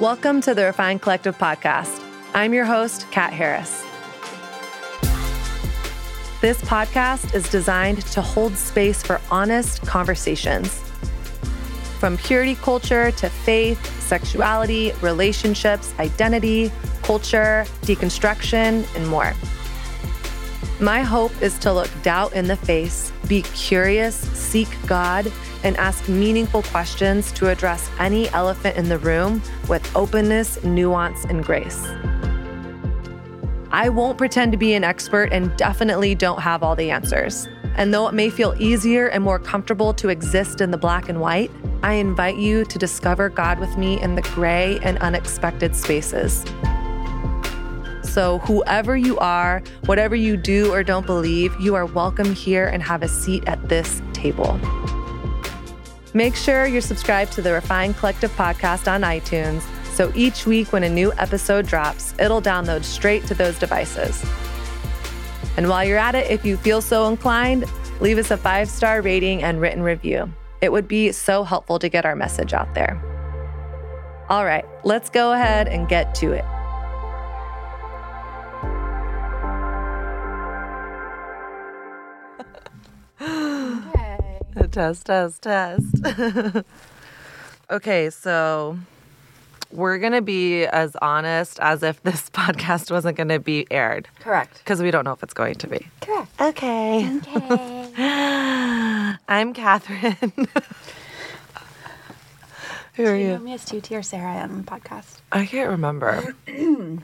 Welcome to the Refined Collective podcast. I'm your host, Kat Harris. This podcast is designed to hold space for honest conversations. From purity culture to faith, sexuality, relationships, identity, culture, deconstruction, and more. My hope is to look doubt in the face, be curious, seek God, and ask meaningful questions to address any elephant in the room with openness, nuance, and grace. I won't pretend to be an expert and definitely don't have all the answers. And though it may feel easier and more comfortable to exist in the black and white, I invite you to discover God with me in the gray and unexpected spaces. So, whoever you are, whatever you do or don't believe, you are welcome here and have a seat at this table. Make sure you're subscribed to the Refined Collective podcast on iTunes so each week when a new episode drops, it'll download straight to those devices. And while you're at it, if you feel so inclined, leave us a five star rating and written review. It would be so helpful to get our message out there. All right, let's go ahead and get to it. Test, test, test. okay, so we're going to be as honest as if this podcast wasn't going to be aired Correct. because we don't know if it's going to be. Correct. Okay. Okay. I'm Catherine. Who are Do you know you? me as Tutti or Sarah on the podcast? I can't remember.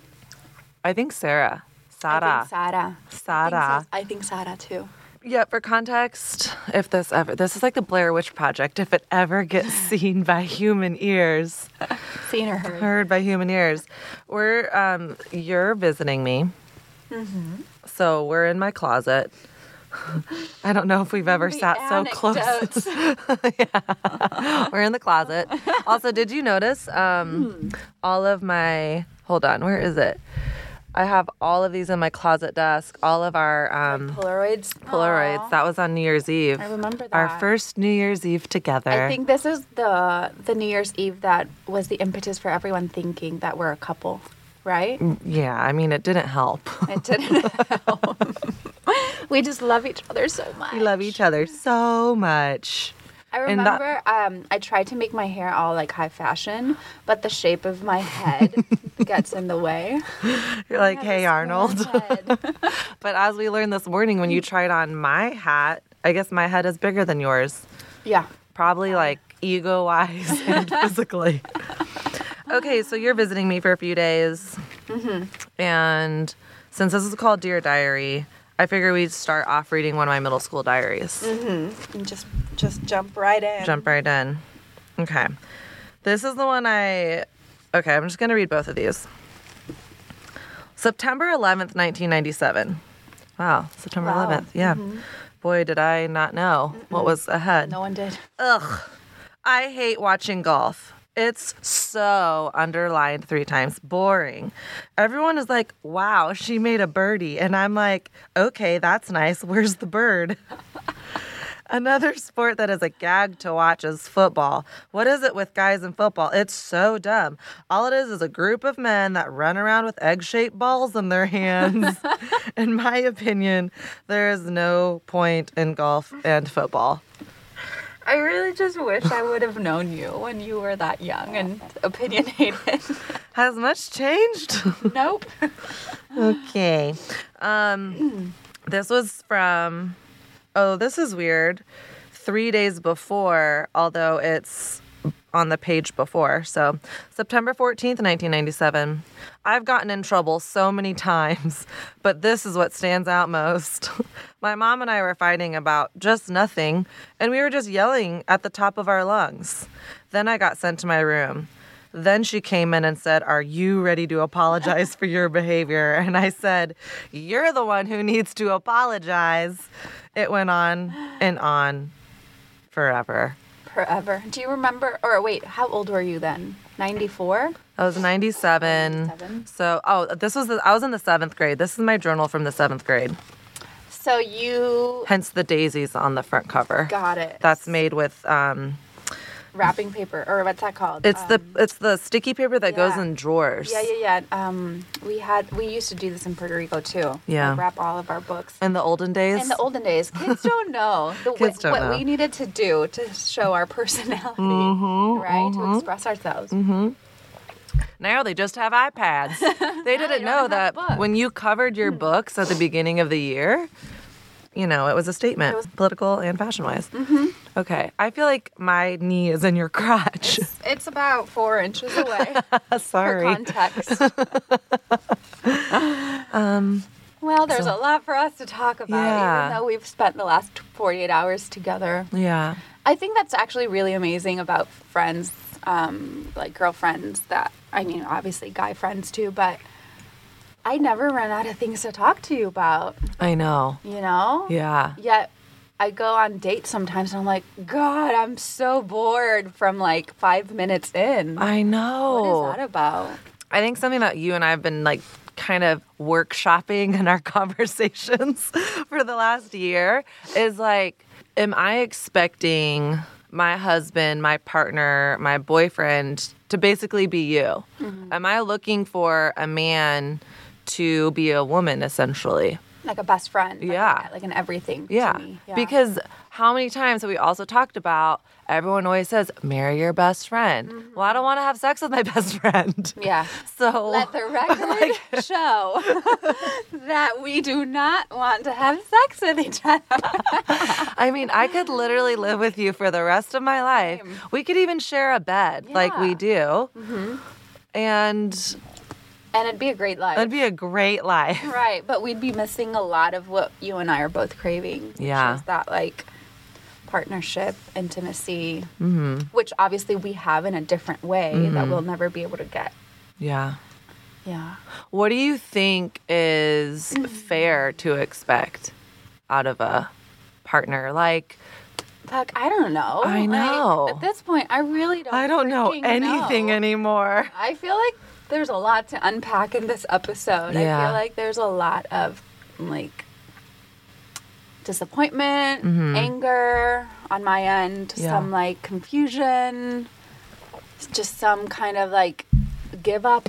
I think Sarah. I Sarah. think Sarah. Sarah. I think Sarah too. Yeah, for context, if this ever, this is like the Blair Witch Project. If it ever gets seen by human ears, Seen or heard. heard by human ears, we're, um, you're visiting me. Mm-hmm. So we're in my closet. I don't know if we've ever The sat so close. yeah. We're in the closet. Also, did you notice um, Hmm. all of my, hold on, where is it? I have all of these in my closet desk, all of our um, Polaroids. Polaroids. Aw. That was on New Year's Eve. I remember that. Our first New Year's Eve together. I think this is the the New Year's Eve that was the impetus for everyone thinking that we're a couple, right? Yeah, I mean, it didn't help. It didn't help. we just love each other so much. we love each other so much. I And that- remember um, I tried to make my hair all like high fashion, but the shape of my head gets in the way. You're like, I have a hey, Arnold. but as we learned this morning, when you tried on my hat, I guess my head is bigger than yours. yeah. Probably like ego wise and physically. okay, so you're visiting me for a few days. And since this is called Dear Diary, I figure we'd start off reading one of my middle school diaries. Mm-hmm. And just just jump right in. Jump right in. Okay. This is the one I. Okay, I'm just going to read both of these. September 11th, 1997. Wow, September Wow. 11th. Yeah. Mm-hmm. Boy, did I not know what was ahead. No one did. Ugh. I hate watching golf. It's so underlined three times. Boring. Everyone is like, wow, she made a birdie. And I'm like, okay, that's nice. Where's the bird? Another sport that is a gag to watch is football. What is it with guys in football? It's so dumb. All it is is a group of men that run around with egg shaped balls in their hands. in my opinion, there is no point in golf and football. I really just wish I would have known you when you were that young and opinionated. Has much changed? nope. okay. Um, this was from, oh, this is weird. Three days before, although it's on the page before. So, September 14th, 1997. I've gotten in trouble so many times, but this is what stands out most. My mom and I were fighting about just nothing, and we were just yelling at the top of our lungs. Then I got sent to my room. Then she came in and said, Are you ready to apologize for your behavior? And I said, You're the one who needs to apologize. It went on and on forever. Forever. Do you remember? Or wait, how old were you then? 94? I was 97. 97. So, oh, this was the, I was in the seventh grade. This is my journal from the seventh grade. So you Hence the daisies on the front cover. got it. That's made with um, wrapping paper or what's that called? It's the Um, it's the sticky paper that goes in drawers. Yeah, yeah, yeah. Um, we had we used to do this in Puerto Rico too. Yeah. Like, wrap all of our books. In the olden days. In the olden days, kids don't know the, Kids don't what know. we needed to do to show our personality, Mm-hmm, right? To express ourselves. Now they just have iPads. They didn't know that when you covered your books at the beginning of the year, you know, it was a statement, was- political and fashion wise. Mm-hmm. Okay. I feel like my knee is in your crotch. It's, it's about four inches away for Sorry. context. well, there's a lot for us to talk about, Um, Yeah. even though we've spent the last 48 hours together. Yeah. I think that's actually really amazing about friends, um, like girlfriends that, I mean, obviously guy friends too, but I never run out of things to talk to you about, I know. you know? Yeah. Yet I go on dates sometimes and I'm like, God, I'm so bored from like five minutes in. I know. What is that about? I think something that you and I have been like kind of workshopping in our conversations for the last year is like, am I expecting my husband, my partner, my boyfriend to basically be you? Mm-hmm. Am I looking for a man to be a woman essentially? Like a best friend. like Yeah. Like an everything. to Yeah. Because how many times have we also talked about everyone always says, marry your best friend. Well, I don't want to have sex with my best friend. Yeah. So Let the record show that we do not want to have sex with each other. I mean, I could literally live with you for the rest of my life. Same. We could even share a bed like we Yeah. Mm-hmm. do. And And it'd be a great life. It'd be a great life. right, but we'd be missing a lot of what you and I are both craving. which Yeah. is that like partnership, intimacy, Mm-hmm. which obviously we have in a different way that we'll never be able to get. Yeah. Yeah. What do you think is fair to expect out of a partner? Like, Fuck, I don't know. I Like, know. at this point, I really don't. I don't know anything know. anymore. I feel like there's a lot to unpack in this episode. Yeah. I feel like there's a lot of like disappointment, anger on my end, Mm-hmm. Yeah. some like confusion, just some kind of like give up.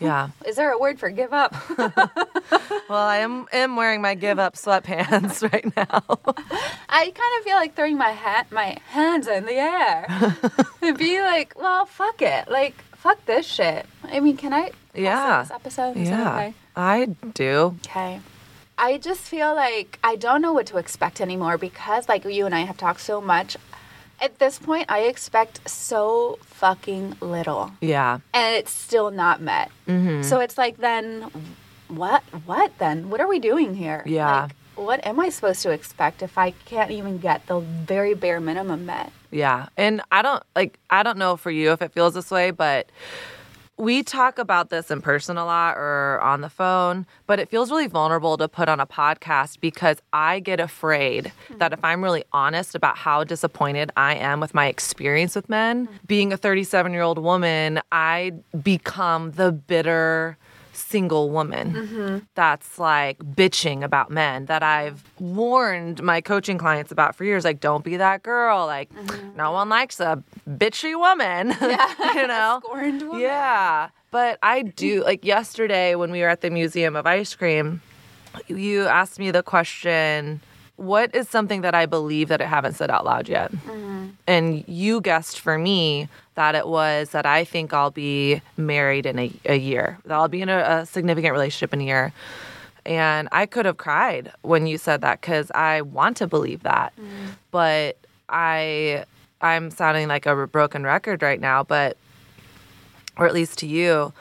Yeah. Is there a word for give up? Well, I am, am wearing my give up sweatpants right now. I kind of feel like throwing my hat, my hands in the air, and be like, "Well, fuck it, like fuck this shit." I mean, can I? Yeah. This episode. Is yeah. okay? I do. Okay. I just feel like I don't know what to expect anymore because, like, you and I have talked so much. At this point, I expect so fucking little, Yeah. and it's still not met. Mm-hmm. So it's like, then what? What then? What are we doing here? Yeah. Like, what am I supposed to expect if I can't even get the very bare minimum met? Yeah. And I don't like I don't know for you if it feels this way, but we talk about this in person a lot or on the phone, but it feels really vulnerable to put on a podcast because I get afraid that if I'm really honest about how disappointed I am with my experience with men, mm. being a 37 year old woman, I become the bitter single woman mm-hmm. that's like bitching about men that I've warned my coaching clients about for years. Like, don't be that girl. Like, mm-hmm. no one likes a bitchy woman. Yeah. you know? Scorned woman. Yeah. But I do, mm-hmm. like yesterday when we were at the Museum of Ice Cream, you asked me the question, what is something that I believe that I haven't said out loud yet? And you guessed for me that it was that I think I'll be married in a, a year, that I'll be in a, a significant relationship in a year. And I could have cried when you said that because I want to believe that. Mm. But I I'm sounding like a broken record right now, but or at least to you,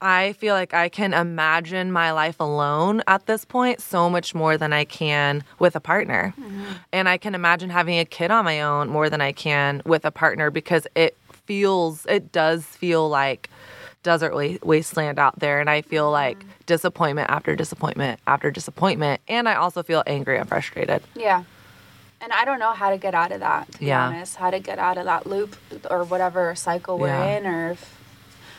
I feel like I can imagine my life alone at this point so much more than I can with a partner. Mm-hmm. And I can imagine having a kid on my own more than I can with a partner because it feels, it does feel like desert wa- wasteland out there. And I feel mm-hmm. like disappointment after disappointment after disappointment. And I also feel angry and frustrated. Yeah. And I don't know how to get out of that, to Yeah. be honest. How to get out of that loop or whatever cycle we're Yeah. in, or if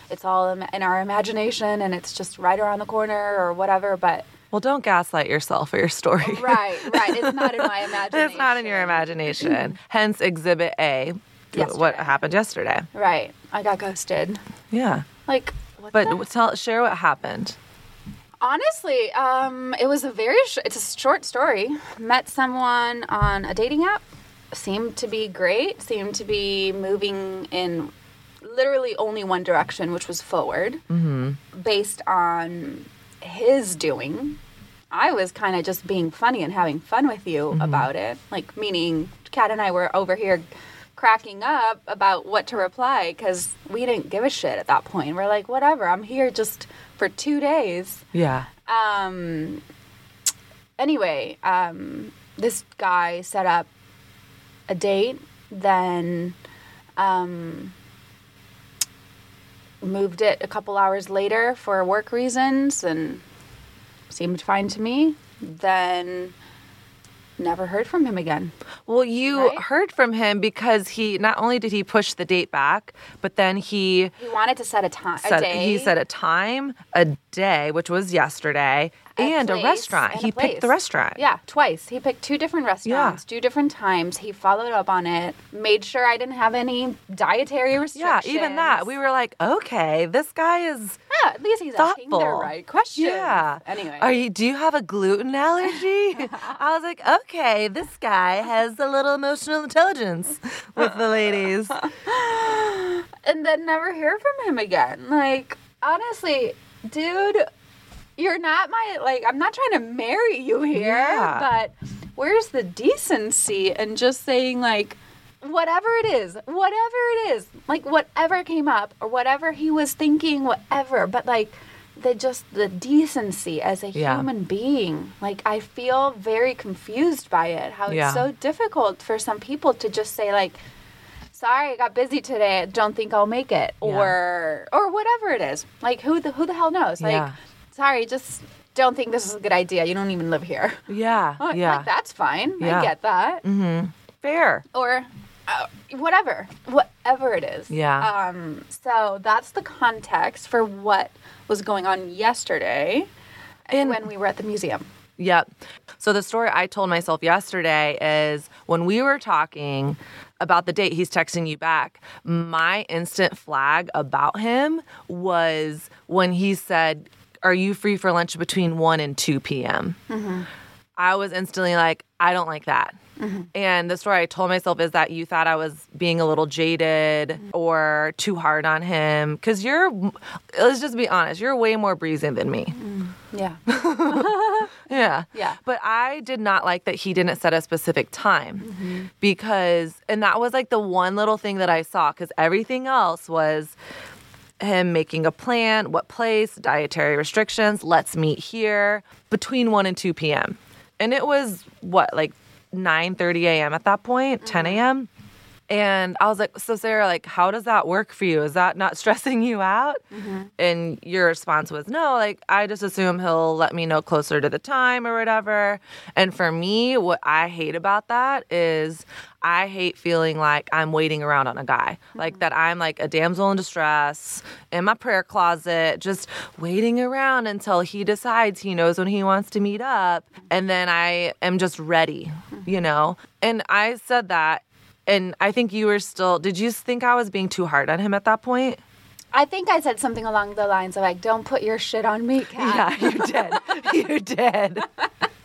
it's all in our imagination and it's just right around the corner or whatever. But Well, don't gaslight yourself or your story. right, right. It's not in my imagination. It's not in your imagination. Hence, Exhibit A what happened yesterday. Right. I got ghosted. Yeah. Like, what But the- tell share what happened. honestly, um, it was a very sh- it's a short story. Met someone on a dating app. Seemed to be great. Seemed to be moving in literally only one direction, which was forward, Mm-hmm. based on his doing. I was kind of just being funny and having fun with you Mm-hmm. about it. Like, meaning, Kat and I were over here cracking up about what to reply because we didn't give a shit at that point. We're like, whatever, I'm here just for two days. Yeah. Um, anyway, um, this guy set up a date, then um, moved it a couple hours later for work reasons and seemed fine to me. Then never heard from him again. Well, you Right? heard from him because he not only did he push the date back, but then he He wanted to set a time, a he said a time, a day, which was yesterday, and a restaurant. and He a picked the restaurant. Yeah, twice. He picked two different restaurants, yeah. two different times. He followed up on it, made sure I didn't have any dietary restrictions. Yeah, even that. We were like, okay, this guy is Yeah, at least he's asking the thoughtful. right questions. Yeah. Anyway. Are you do you have a gluten allergy? I was like, okay, this guy has a little emotional intelligence with the ladies. and then never hear from him again. Like, honestly, dude, you're not my like I'm not trying to marry you here, Yeah. but where's the decency and just saying like whatever it is, whatever it is, like whatever came up or whatever he was thinking, whatever, but like the just the decency as a Yeah. human being. Like I feel very confused by it. How Yeah. it's so difficult for some people to just say like sorry, I got busy today. Don't think I'll make it, Yeah. or or whatever it is. Like who the who the hell knows? Like, Yeah. Sorry, just don't think this is a good idea. You don't even live here. Yeah, Like, yeah. like, that's fine. Yeah. I get that. Mm-hmm. Fair. Or uh, whatever, whatever it is. Yeah. Um. So that's the context for what was going on yesterday And- when we were at the museum. Yep. So the story I told myself yesterday is when we were talking about the date he's texting you back, my instant flag about him was when he said, Are you free for lunch between 1 and 2 p.m.? Mm-hmm. I was instantly like, I don't like that. Mm-hmm. And the story I told myself is that you thought I was being a little jaded mm-hmm. or too hard on him. Cause you're, let's just be honest, you're way more breezy than me. Mm, yeah. Yeah. Yeah. But I did not like that he didn't set a specific time Mm-hmm. because, and that was like the one little thing that I saw because everything else was him making a plan, what place, dietary restrictions, let's meet here between 1 and 2 p.m. And it was what, like 9 30 a.m. at that point, 10 Mm-hmm. a.m. And I was like, so Sarah, like, how does that work for you? Is that not stressing you out? Mm-hmm. And your response was, no, like, I just assume he'll let me know closer to the time or whatever. And for me, what I hate about that is I hate feeling like I'm waiting around on a guy, like mm-hmm. that I'm like a damsel in distress in my prayer closet, just waiting around until he decides he knows when he wants to meet up. And then I am just ready, mm-hmm. you know? And I said that. And I think you were still, did you think I was being too hard on him at that point? I think I said something along the lines of like, "Don't put your shit on me, Kat." Yeah, you did. you did.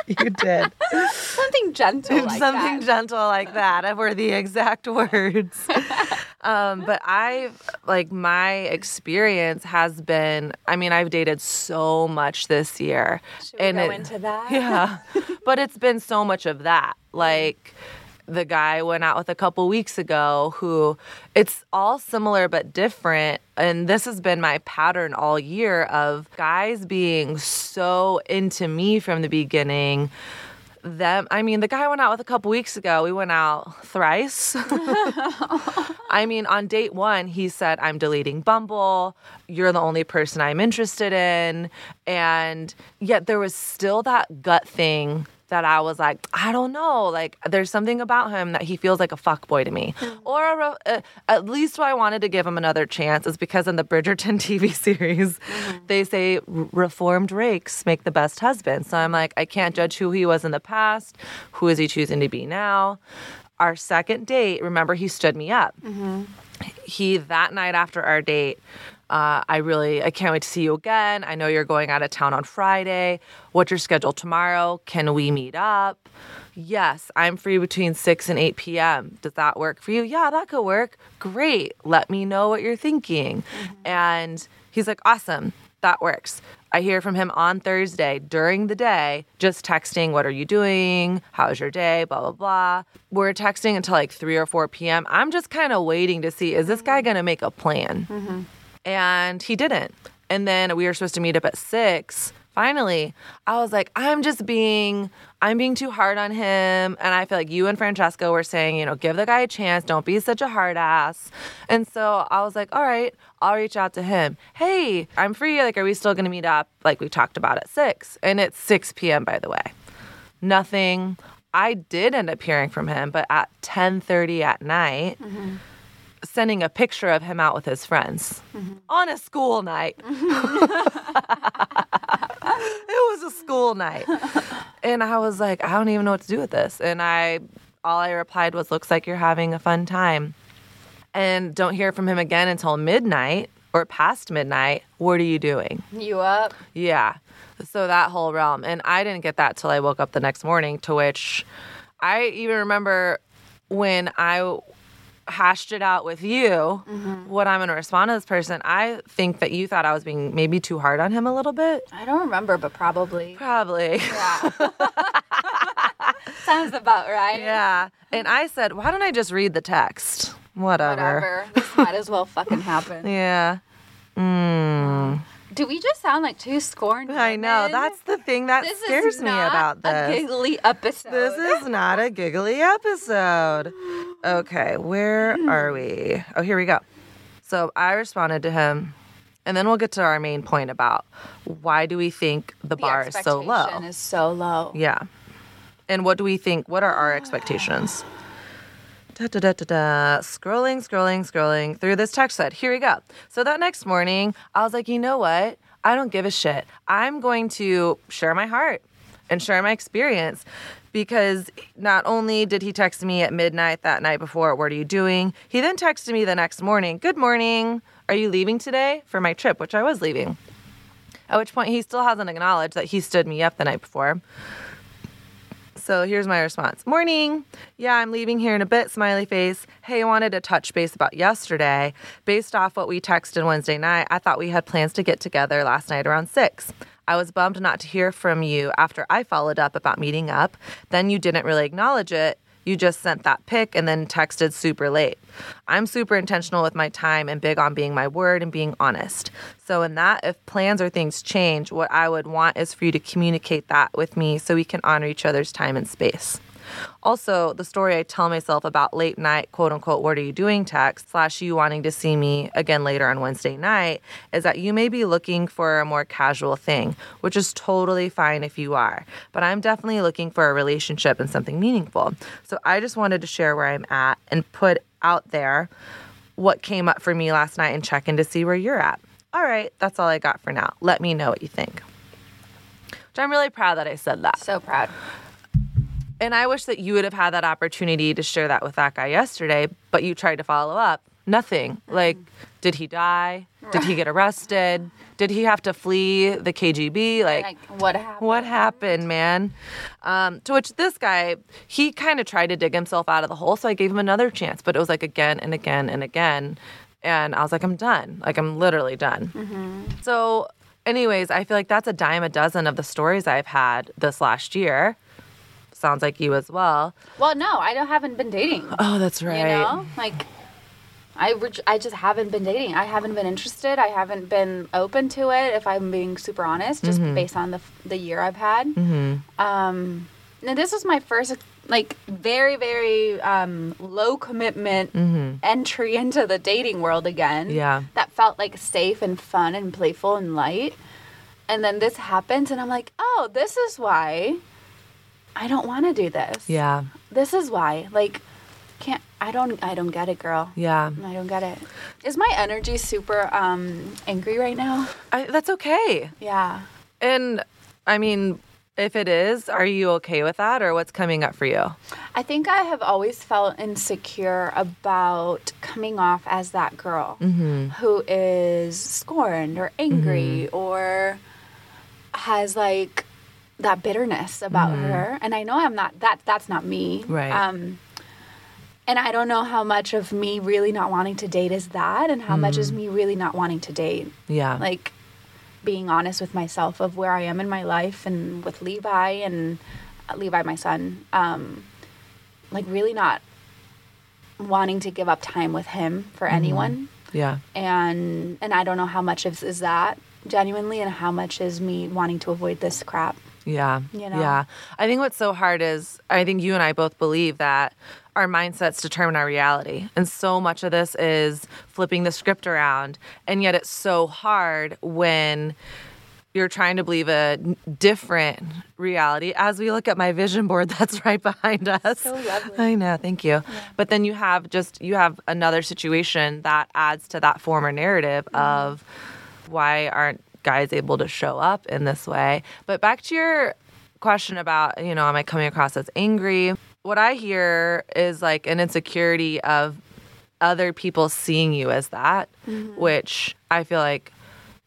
You did. Something gentle like Something that. gentle like that were the exact words. um, but I've, like, my experience has been I mean, I've dated so much this year. Should we and go it- into that? Yeah. but it's been so much of that. Like, the guy went out with a couple weeks ago who it's all similar but different and this has been my pattern all year of guys being so into me from the beginning them i mean the guy went out with a couple weeks ago we went out thrice I mean, on date one, he said, I'm deleting Bumble. You're the only person I'm interested in. And yet there was still that gut thing that I was like, I don't know. Like, there's something about him that he feels like a fuck boy to me. Hmm. Or a, re- uh, at least why I wanted to give him another chance is because in the Bridgerton TV series, mm-hmm. they say reformed rakes make the best husband. So I'm like, I can't judge who he was in the past. Who is he choosing to be now? Our second date, remember, he stood me up. Mm-hmm. He, that night after our date, uh, I really, I can't wait to see you again. I know you're going out of town on Friday. What's your schedule tomorrow? Can we meet up? Yes, I'm free between 6 and 8 p.m. Does that work for you? Yeah, that could work. Great. Let me know what you're thinking. Mm-hmm. And he's like, awesome. That works. I hear from him on Thursday during the day, just texting, What are you doing? How's your day? Blah, blah, blah. We're texting until like 3 or 4 p.m. I'm just kind of waiting to see, is this guy mm-hmm. going to make a plan? Mm-hmm. And he didn't. And then we were supposed to meet up at 6. Finally, I was like, I'm just being, I'm being too hard on him. And I feel like you and Francesco were saying, you know, give the guy a chance. Don't be such a hard ass. And so I was like, all right, I'll reach out to him. Hey, I'm free. Like, are we still going to meet up? Like we talked about at six. And it's 6 p.m. by the way. Nothing. I did end up hearing from him, but at 10:30 at night, mm-hmm. Sending a picture of him out with his friends mm-hmm. on a school night. it was a school night. And I was like, I don't even know what to do with this. And I all I replied was looks like you're having a fun time. And don't hear from him again until midnight or past midnight. What are you doing? You up? Yeah. So that whole realm. And I didn't get that till I woke up the next morning, to which I even remember when I hashed it out with you what I'm going to respond to this person. I think that you thought I was being maybe too hard on him a little bit. I don't remember, but probably. Probably. Yeah. Sounds about right. yeah. And I said, why don't I just read the text? Whatever. Whatever. This might as well fucking happen. Yeah. Mm. Do we just sound like two scorned I know. That's the thing that this scares is me not about a giggly episode. This is not a giggly episode. Okay, where are we? Oh, here we go. So I responded to him, and then we'll get to our main point about why do we think the, the bar is so low? expectation is so low. yeah. And what do we think? What are our expectations? Da, da, da, da, da. Scrolling, scrolling, scrolling through this text thread. Here we go. So that next morning, I was like, you know what? I don't give a shit. I'm going to share my heart and share my experience because not only did he text me at midnight that night before, what are you doing? He then texted me the next morning, good morning. Are you leaving today for my trip? Which I was leaving. At which point he still hasn't acknowledged that he stood me up the night before. So here's my response. Morning. Yeah, I'm leaving here in a bit, smiley face. Hey, I wanted to touch base about yesterday. Based off what we texted Wednesday night, I thought we had plans to get together last night around 6. I was bummed not to hear from you after I followed up about meeting up. Then you didn't really acknowledge it. You just sent that pic and then texted super late. I'm super intentional with my time and big on being my word and being honest. So, in that, if plans or things change, what I would want is for you to communicate that with me so we can honor each other's time and space. Also, the story I tell myself about late night, quote unquote, what are you doing text, slash you wanting to see me again later on Wednesday night, is that you may be looking for a more casual thing, which is totally fine if you are. But I'm definitely looking for a relationship and something meaningful. So I just wanted to share where I'm at and put out there what came up for me last night and check in to see where you're at. All right, that's all I got for now. Let me know what you think. Which I'm really proud that I said that. So proud. And I wish that you would have had that opportunity to share that with that guy yesterday, but you tried to follow up. Nothing. Like, did he die? Did he get arrested? Did he have to flee the KGB? Like, Like, what happened? what happened, man? Um, to which this guy, he kind of tried to dig himself out of the hole. So I gave him another chance, but it was like again and again and again. And I was like, I'm done. Like, I'm literally done. So, anyways, I feel like that's a dime a dozen of the stories I've had this last year. Sounds like you as well. Well, no, I don't, haven't been dating. Oh, that's right. You know, like I, re- I just haven't been dating. I haven't been interested. I haven't been open to it. If I'm being super honest, just based on the f- the year I've had. Mm-hmm. Um, and this was my first like very very um, low commitment entry into the dating world again. Mm-hmm. Yeah. that felt like safe and fun and playful and light. And then this happens, and I'm like, oh, this is why I don't want to do this Yeah. this is why like can't i don't i don't get it girl Yeah. i don't get it is my energy super um angry right now I, that's okay. yeah And I mean, If it is, are you okay with that or what's coming up for you? I think I have always felt insecure about coming off as that girl who is scorned or angry or has like that bitterness about her. And I know I'm not that that's not me. Right. Um and I don't know how much of me really not wanting to date is that and how much is me really not wanting to date. Yeah. Like being honest with myself of where I am in my life and with Levi and uh, Levi, my son, um, like really not wanting to give up time with him for anyone. yeah. And and I don't know how much is, is that genuinely and how much is me wanting to avoid this crap. Yeah. You know? Yeah. I think what's so hard is I think you and I both believe that our mindsets determine our reality. And so much of this is flipping the script around. And yet it's so hard when you're trying to believe a different reality. As we look at my vision board that's right behind us. So lovely. I know, thank you. But then you have just you have another situation that adds to that former narrative mm-hmm. of why aren't guys able to show up in this way? But back to your question about, you know, am I coming across as angry? What I hear is like an insecurity of other people seeing you as that, mm-hmm. which I feel like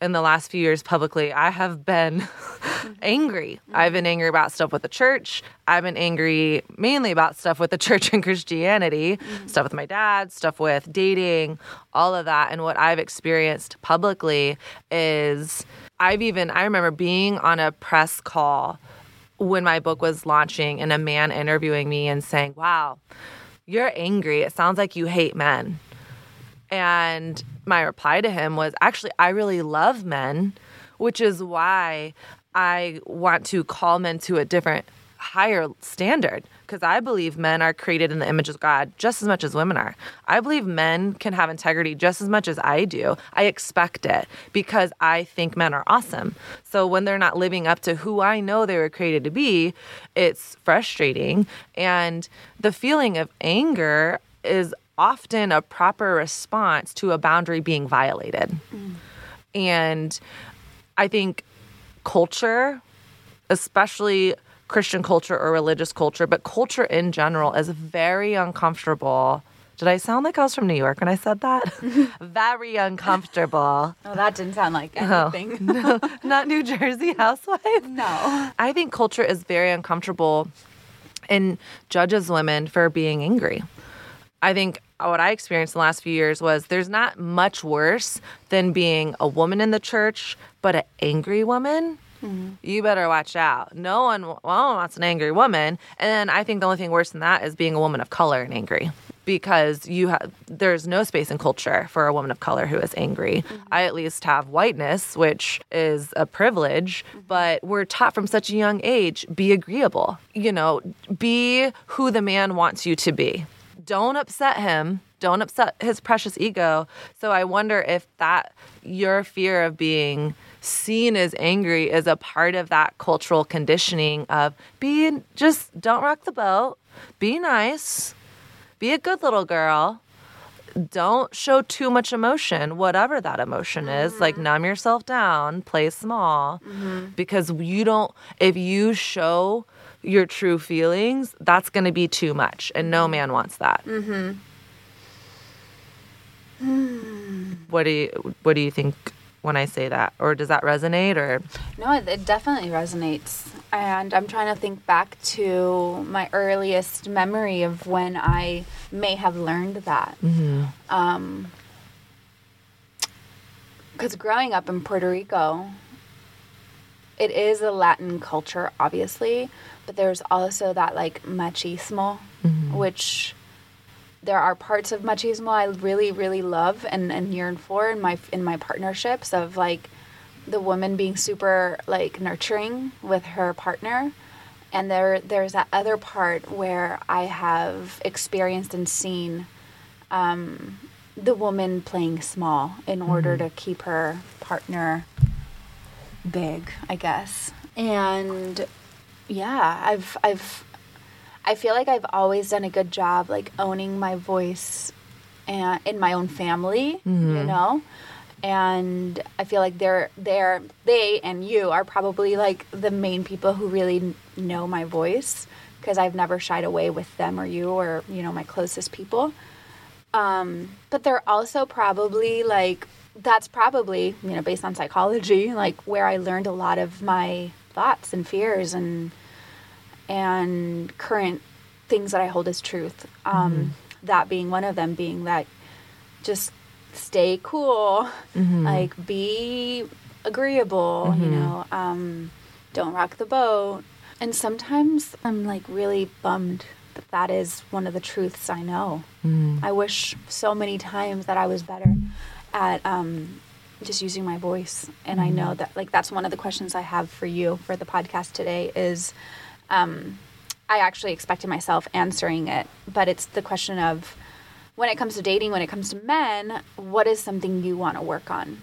in the last few years publicly, I have been angry. Mm-hmm. I've been angry about stuff with the church. I've been angry mainly about stuff with the church and Christianity, mm-hmm. stuff with my dad, stuff with dating, all of that. And what I've experienced publicly is I've even, I remember being on a press call when my book was launching and a man interviewing me and saying, Wow, you're angry. It sounds like you hate men. And my reply to him was actually, I really love men, which is why I want to call men to a different, higher standard. Because I believe men are created in the image of God just as much as women are. I believe men can have integrity just as much as I do. I expect it because I think men are awesome. So when they're not living up to who I know they were created to be, it's frustrating. And the feeling of anger is often a proper response to a boundary being violated. And I think culture, especially Christian culture or religious culture, but culture in general is very uncomfortable. Did I sound like I was from New York when I said that? very uncomfortable. Oh, that didn't sound like anything. no, not New Jersey housewife. no. I think culture is very uncomfortable and judges women for being angry. I think what I experienced in the last few years was there's not much worse than being a woman in the church, but an angry woman. Mm-hmm. You better watch out. No one, well, no one wants an angry woman. And I think the only thing worse than that is being a woman of color and angry because you have there's no space in culture for a woman of color who is angry. Mm-hmm. I at least have whiteness, which is a privilege, mm-hmm. but we're taught from such a young age be agreeable. You know, be who the man wants you to be. Don't upset him. Don't upset his precious ego. So I wonder if that your fear of being seen as angry is a part of that cultural conditioning of being just don't rock the boat, be nice, be a good little girl. Don't show too much emotion, whatever that emotion is. Like, mm-hmm. numb yourself down, play small, mm-hmm. because you don't, if you show your true feelings, that's going to be too much. And no man wants that. What do you, what do you think when I say that? Or does that resonate or? No, it, it definitely resonates. And I'm trying to think back to my earliest memory of when I may have learned that. Um, because growing up in Puerto Rico, it is a Latin culture, obviously, but there's also that like machismo, which there are parts of machismo I really, really love and, and yearn for in my in my partnerships of like the woman being super like nurturing with her partner. And there there's that other part where I have experienced and seen um, the woman playing small in order to keep her partner big, I guess. And yeah, I've I've I feel like I've always done a good job like owning my voice and in my own family, you know? and I feel like they're they're they and you are probably like the main people who really know my voice because I've never shied away with them or you or you know my closest people. Um, but they're also probably like that's probably you know based on psychology like where I learned a lot of my thoughts and fears and and current things that I hold as truth. Um, That being one of them, being that just stay cool, like be agreeable, you know, um, don't rock the boat. And sometimes I'm like really bummed that that is one of the truths I know. I wish so many times that I was better at um, just using my voice. And I know that like that's one of the questions I have for you for the podcast today is um, I actually expected myself answering it, but it's the question of when it comes to dating, when it comes to men, what is something you want to work on?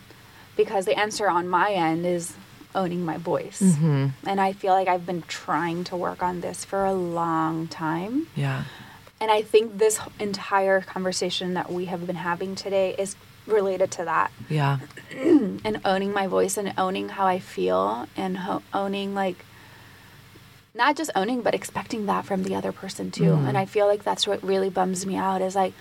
Because the answer on my end is owning my voice. And I feel like I've been trying to work on this for a long time. Yeah. And I think this entire conversation that we have been having today is related to that Yeah. and owning my voice and owning how I feel and ho- owning like not just owning but expecting that from the other person too. Mm-hmm. And I feel like that's what really bums me out is like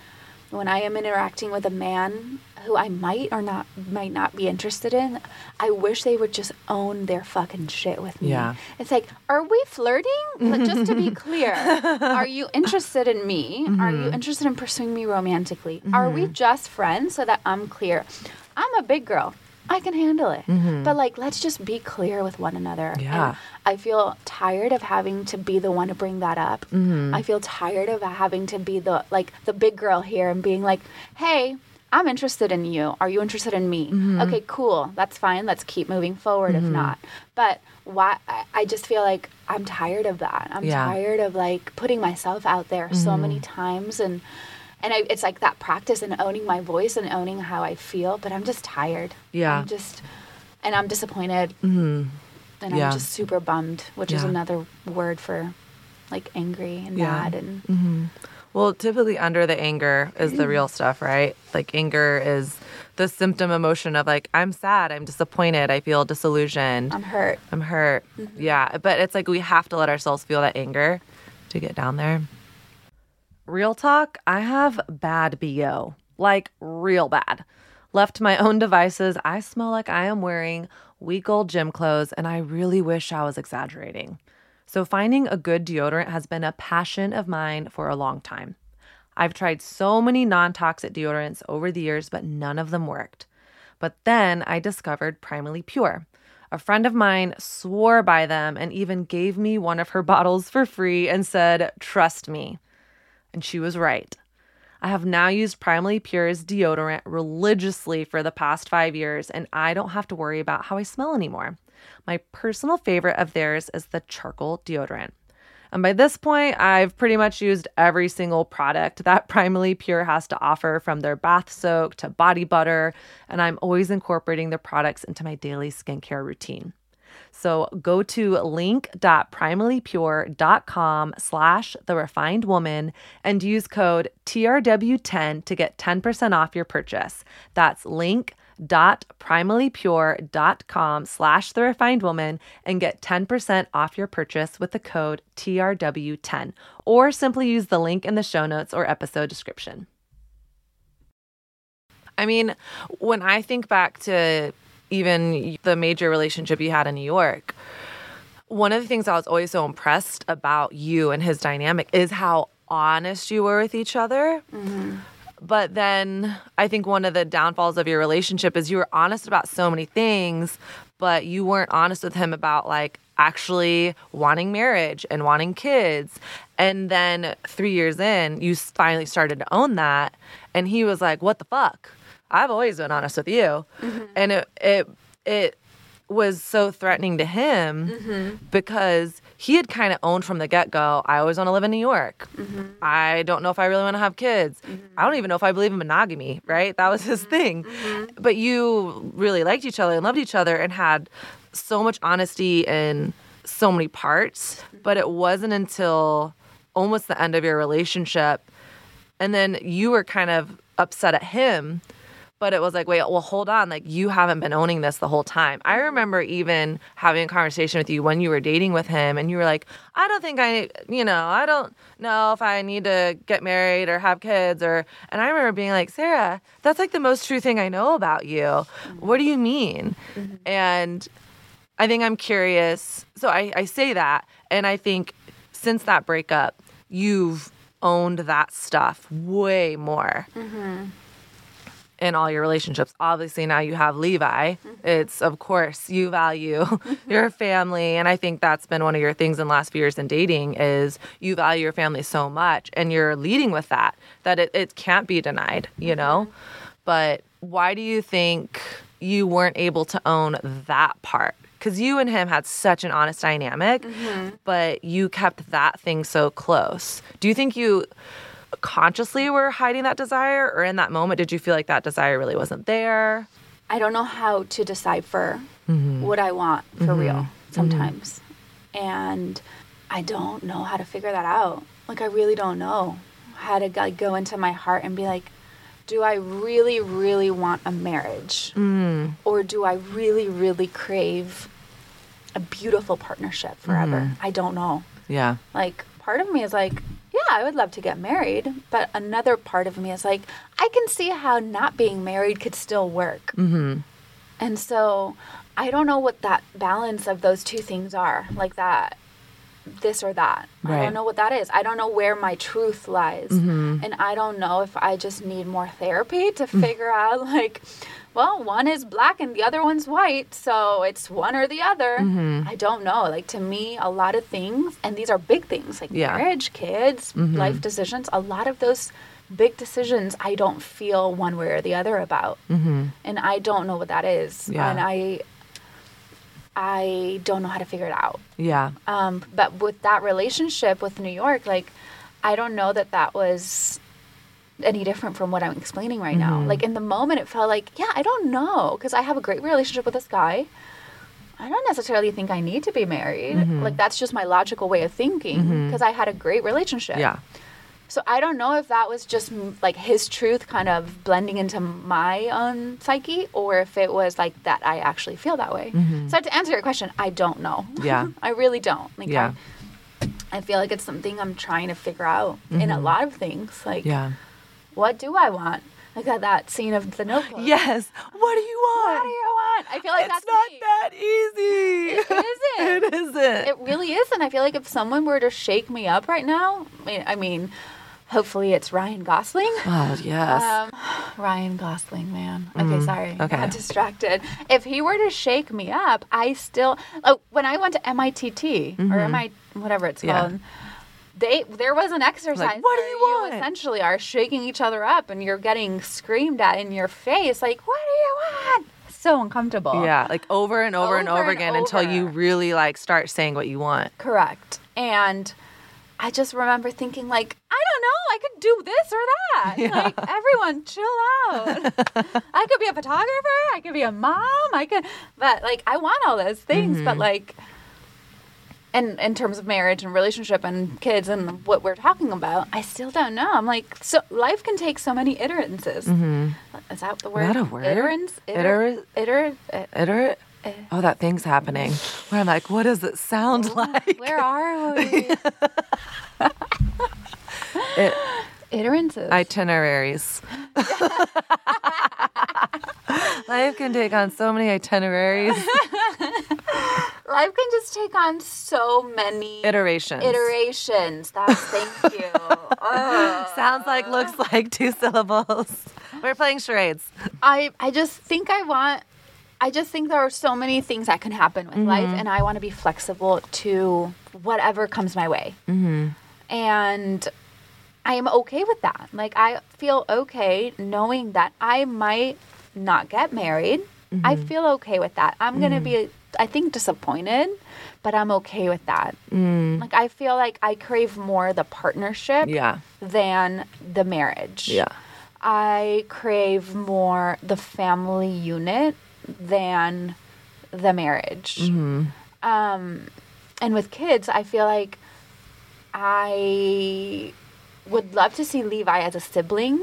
when I am interacting with a man who I might or not might not be interested in, I wish they would just own their fucking shit with me. Yeah. It's like, are we flirting? But just to be clear, are you interested in me? Are you mm-hmm. interested in pursuing me romantically? Are we mm-hmm. just friends so that I'm clear? I'm a big girl. I can handle it. Mm-hmm. But like let's just be clear with one another. And Yeah. I feel tired of having to be the one to bring that up. I feel tired of having to be the like the big girl here and being like, "Hey, I'm interested in you. Are you interested in me? Mm-hmm. Okay, cool. That's fine. Let's keep moving forward if mm-hmm. not. But why I- just feel like I'm tired of that. I'm Yeah. tired of like putting myself out there so mm-hmm. many times and and I, it's like that practice and owning my voice and owning how I feel, but I'm just tired. Yeah. I'm just and I'm disappointed. And Yeah. I'm just super bummed, which is another word for like angry and Yeah. mad and Well, typically under the anger is the real stuff, right? Like anger is the symptom emotion of like I'm sad, I'm disappointed, I feel disillusioned, I'm hurt. I'm hurt. Mm-hmm. Yeah, but it's like we have to let ourselves feel that anger to get down there. Real talk, I have bad BO. Like real bad. Left to my own devices, I smell like I am wearing week old gym clothes and I really wish I was exaggerating. So finding a good deodorant has been a passion of mine for a long time. I've tried so many non toxic deodorants over the years, but none of them worked. But then I discovered Primally Pure. A friend of mine swore by them and even gave me one of her bottles for free and said, Trust me. And she was right. I have now used Primally Pure's deodorant religiously for the past five years, and I don't have to worry about how I smell anymore. My personal favorite of theirs is the charcoal deodorant. And by this point, I've pretty much used every single product that Primally Pure has to offer from their bath soak to body butter, and I'm always incorporating their products into my daily skincare routine. So go to link.primallypure.com slash the refined woman and use code TRW10 to get 10% off your purchase. That's link.primallypure.com slash the refined woman and get 10% off your purchase with the code TRW10 or simply use the link in the show notes or episode description. I mean, when I think back to even the major relationship you had in New York, one of the things I was always so impressed about you and his dynamic is how honest you were with each other. Mm-hmm. But then I think one of the downfalls of your relationship is you were honest about so many things, but you weren't honest with him about like actually wanting marriage and wanting kids. And then three years in, you finally started to own that. And he was like, What the fuck? I've always been honest with you. Mm-hmm. And it, it, it, was so threatening to him mm-hmm. because he had kind of owned from the get go, I always want to live in New York. Mm-hmm. I don't know if I really want to have kids. Mm-hmm. I don't even know if I believe in monogamy, right? That was his mm-hmm. thing. But you really liked each other and loved each other and had so much honesty in so many parts. But it wasn't until almost the end of your relationship and then you were kind of upset at him But it was like, wait, well, hold on. Like, you haven't been owning this the whole time. I mm-hmm. remember even having a conversation with you when you were dating with him, and you were like, I don't think I, you know, I don't know if I need to get married or have kids. Or, and I remember being like, Sarah, that's like the most true thing I know about you. Mm-hmm. What do you mean? Mm-hmm. And I think I'm curious. So I, I say that, and I think since that breakup, you've owned that stuff way more in all your relationships. Obviously, now you have Levi. Mm-hmm. It's, of course, you value your family. And I think that's been one of your things in the last few years in dating is you value your family so much and you're leading with that, that it, it can't be denied, you mm-hmm. know? But why do you think you weren't able to own that part? Because you and him had such an honest dynamic, mm-hmm. but you kept that thing so close. Do you think you consciously were hiding that desire, or in that moment, did you feel like that desire really wasn't there? I don't know how to decipher mm-hmm. what I want for mm-hmm. real mm-hmm. sometimes. And I don't know how to figure that out. Like, I really don't know how to like, go into my heart and be like, do I really, really want a marriage? Mm. Or do I really, really crave a beautiful partnership forever? I don't know. Yeah. Like, part of me is like, I would love to get married. But another part of me is like, I can see how not being married could still work. Mm-hmm. And so I don't know what that balance of those two things are like that, this or that. I don't know what that is. I don't know where my truth lies. And I don't know if I just need more therapy to figure out, like, well, one is black and the other one's white, so it's one or the other. Mm-hmm. I don't know. Like to me, a lot of things, and these are big things like Yeah. marriage, kids, mm-hmm. life decisions. A lot of those big decisions, I don't feel one way or the other about, mm-hmm. and I don't know what that is, Yeah. and I, I don't know how to figure it out. Yeah. Um, but with that relationship with New York, like, I don't know that that was any different from what I'm explaining right now. Mm-hmm. Like, in the moment, it felt like, yeah, I don't know, because I have a great relationship with this guy. I don't necessarily think I need to be married. Mm-hmm. Like, that's just my logical way of thinking, because I had a great relationship. Yeah. So I don't know if that was just like his truth kind of blending into my own psyche or if it was like that I actually feel that way. So to answer your question, I don't know. Mm-hmm. Yeah. I really don't. Like Yeah. I, I feel like it's something I'm trying to figure out in a lot of things. Like Mm-hmm. Yeah. What do I want? Like that, that scene of the notebook. Yes. What do you want? What do you want? I feel like it's that's not me. that easy. It isn't. it isn't. It really isn't. I feel like if someone were to shake me up right now, I mean, hopefully it's Ryan Gosling. oh yes. Um, Ryan Gosling, man. Okay, sorry. okay. Got distracted. If he were to shake me up, I still. Oh, when I went to MITT or MI, whatever it's Yeah. called, they there was an exercise. "What do where you want?" essentially are shaking each other up, and you're getting screamed at in your face, like, "What do you want?" So uncomfortable. yeah, like over and over, and Over over and again until you really like start saying what you want. Correct. And I just remember thinking, like, I don't know, I could do this or that. Like, everyone, chill out. I could be a photographer, I could be a mom, I could, but like, I want all those things, but mm-hmm. like, and in terms of marriage and relationship and kids and what we're talking about, I still don't know. I'm like, so life can take so many iterances. Mm-hmm. Is that the word? that a word? Iterans? Iter- Iter- iter- eh. Iter- oh, that thing's happening. Where I'm like, what does it sound like? where are we? It- Iterances. itineraries. Life can take on so many itineraries, Life can just take on so many iterations. iterations. That's thank you. Ugh. Oh. Sounds like, looks like two syllables. We're playing charades. I I just think I want. I just think there are so many things that can happen with life, mm-hmm. and I want to be flexible to whatever comes my way. Mm-hmm. And I am okay with that. Like I feel okay knowing that I might not get married. I feel okay with that. I'm gonna be, I think, disappointed, but I'm okay with that. Like I feel like I crave more the partnership Yeah. than the marriage. Yeah. I crave more the family unit than the marriage. Mm-hmm. Um, and with kids, I feel like I would love to see Levi as a sibling,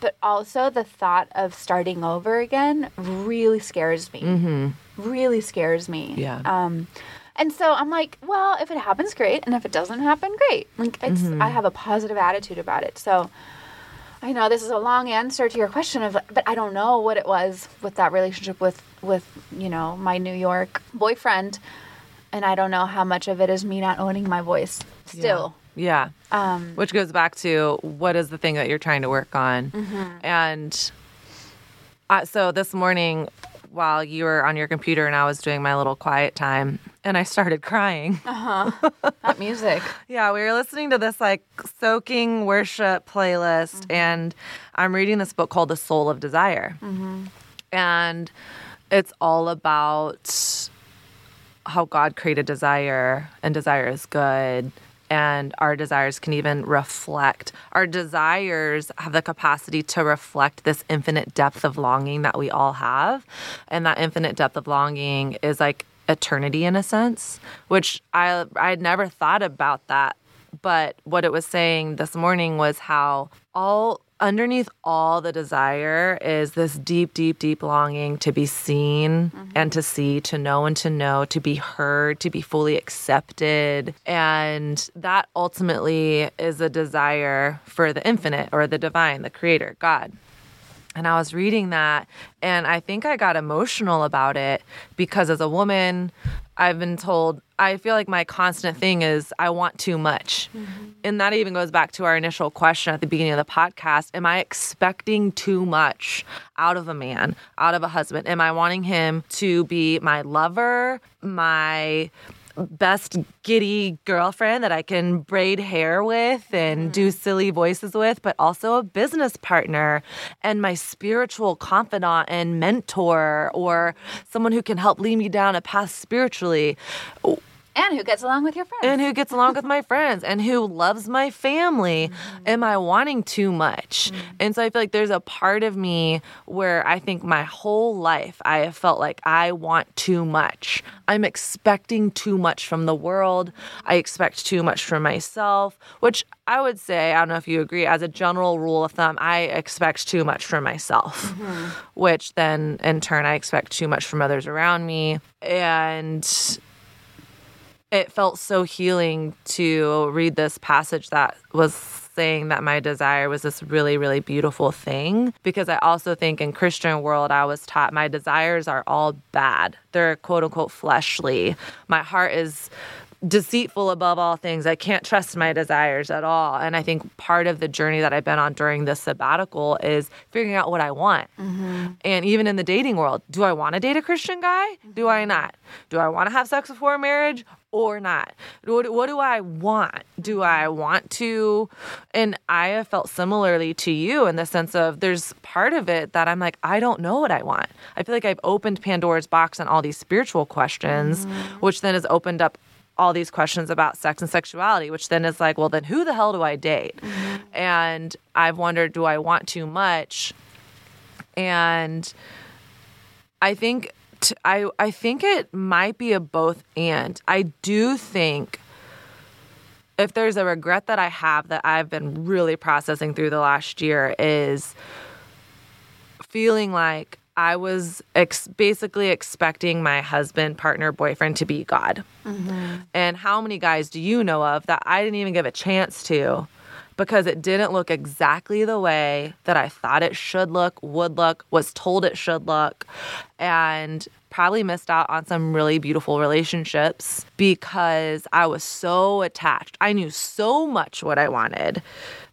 but also the thought of starting over again really scares me. Mm-hmm. Really scares me. Yeah. Um, and so I'm like, well, if it happens, great, and if it doesn't happen, great. Like it's, Mm-hmm. I have a positive attitude about it. So I know this is a long answer to your question of, but I don't know what it was with that relationship with with you know my New York boyfriend, and I don't know how much of it is me not owning my voice still. Yeah. Um, Which goes back to what is the thing that you're trying to work on. Mm-hmm. And uh, so this morning, while you were on your computer and I was doing my little quiet time, and I started crying. Uh huh. that music. Yeah, we were listening to this like soaking worship playlist, and I'm reading this book called The Soul of Desire. And it's all about how God created desire, and desire is good. And our desires can even reflect, our desires have the capacity to reflect this infinite depth of longing that we all have. And that infinite depth of longing is like eternity in a sense, which I I had never thought about that. But what it was saying this morning was how all underneath all the desire is this deep, deep, deep longing to be seen mm-hmm. and to see, to know and to know, to be heard, to be fully accepted. And that ultimately is a desire for the infinite or the divine, the creator, God. And I was reading that, and I think I got emotional about it because as a woman, I've been told, I feel like my constant thing is I want too much. Mm-hmm. And that even goes back to our initial question at the beginning of the podcast Am I expecting too much out of a man, out of a husband? Am I wanting him to be my lover, my best giddy girlfriend that I can braid hair with and do mm. silly voices with, but also a business partner and my spiritual confidant and mentor or someone who can help lead me down a path spiritually And who gets along with your friends? and who gets along with my friends and who loves my family. Mm-hmm. Am I wanting too much? Mm-hmm. And so I feel like there's a part of me where I think my whole life I have felt like I want too much. I'm expecting too much from the world. I expect too much from myself, which I would say, I don't know if you agree, as a general rule of thumb, I expect too much from myself, mm-hmm. which then in turn I expect too much from others around me. And it felt so healing to read this passage that was saying that my desire was this really really beautiful thing because i also think in christian world i was taught my desires are all bad they're quote unquote fleshly my heart is deceitful above all things. I can't trust my desires at all. And I think part of the journey that I've been on during this sabbatical is figuring out what I want. Mm-hmm. And even in the dating world, do I want to date a Christian guy? Do I not? Do I want to have sex before marriage or not? What, what do I want? Do I want to? And I have felt similarly to you in the sense of there's part of it that I'm like, I don't know what I want. I feel like I've opened Pandora's box on all these spiritual questions, mm-hmm. which then has opened up all these questions about sex and sexuality, which then is like, well, then who the hell do I date? Mm-hmm. And I've wondered, do I want too much? And I think t- I I think it might be a both and. I do think if there's a regret that I have that I've been really processing through the last year is feeling like I was ex- basically expecting my husband, partner, boyfriend to be God. Mm-hmm. And how many guys do you know of that I didn't even give a chance to because it didn't look exactly the way that I thought it should look, would look, was told it should look, and probably missed out on some really beautiful relationships because I was so attached. I knew so much what I wanted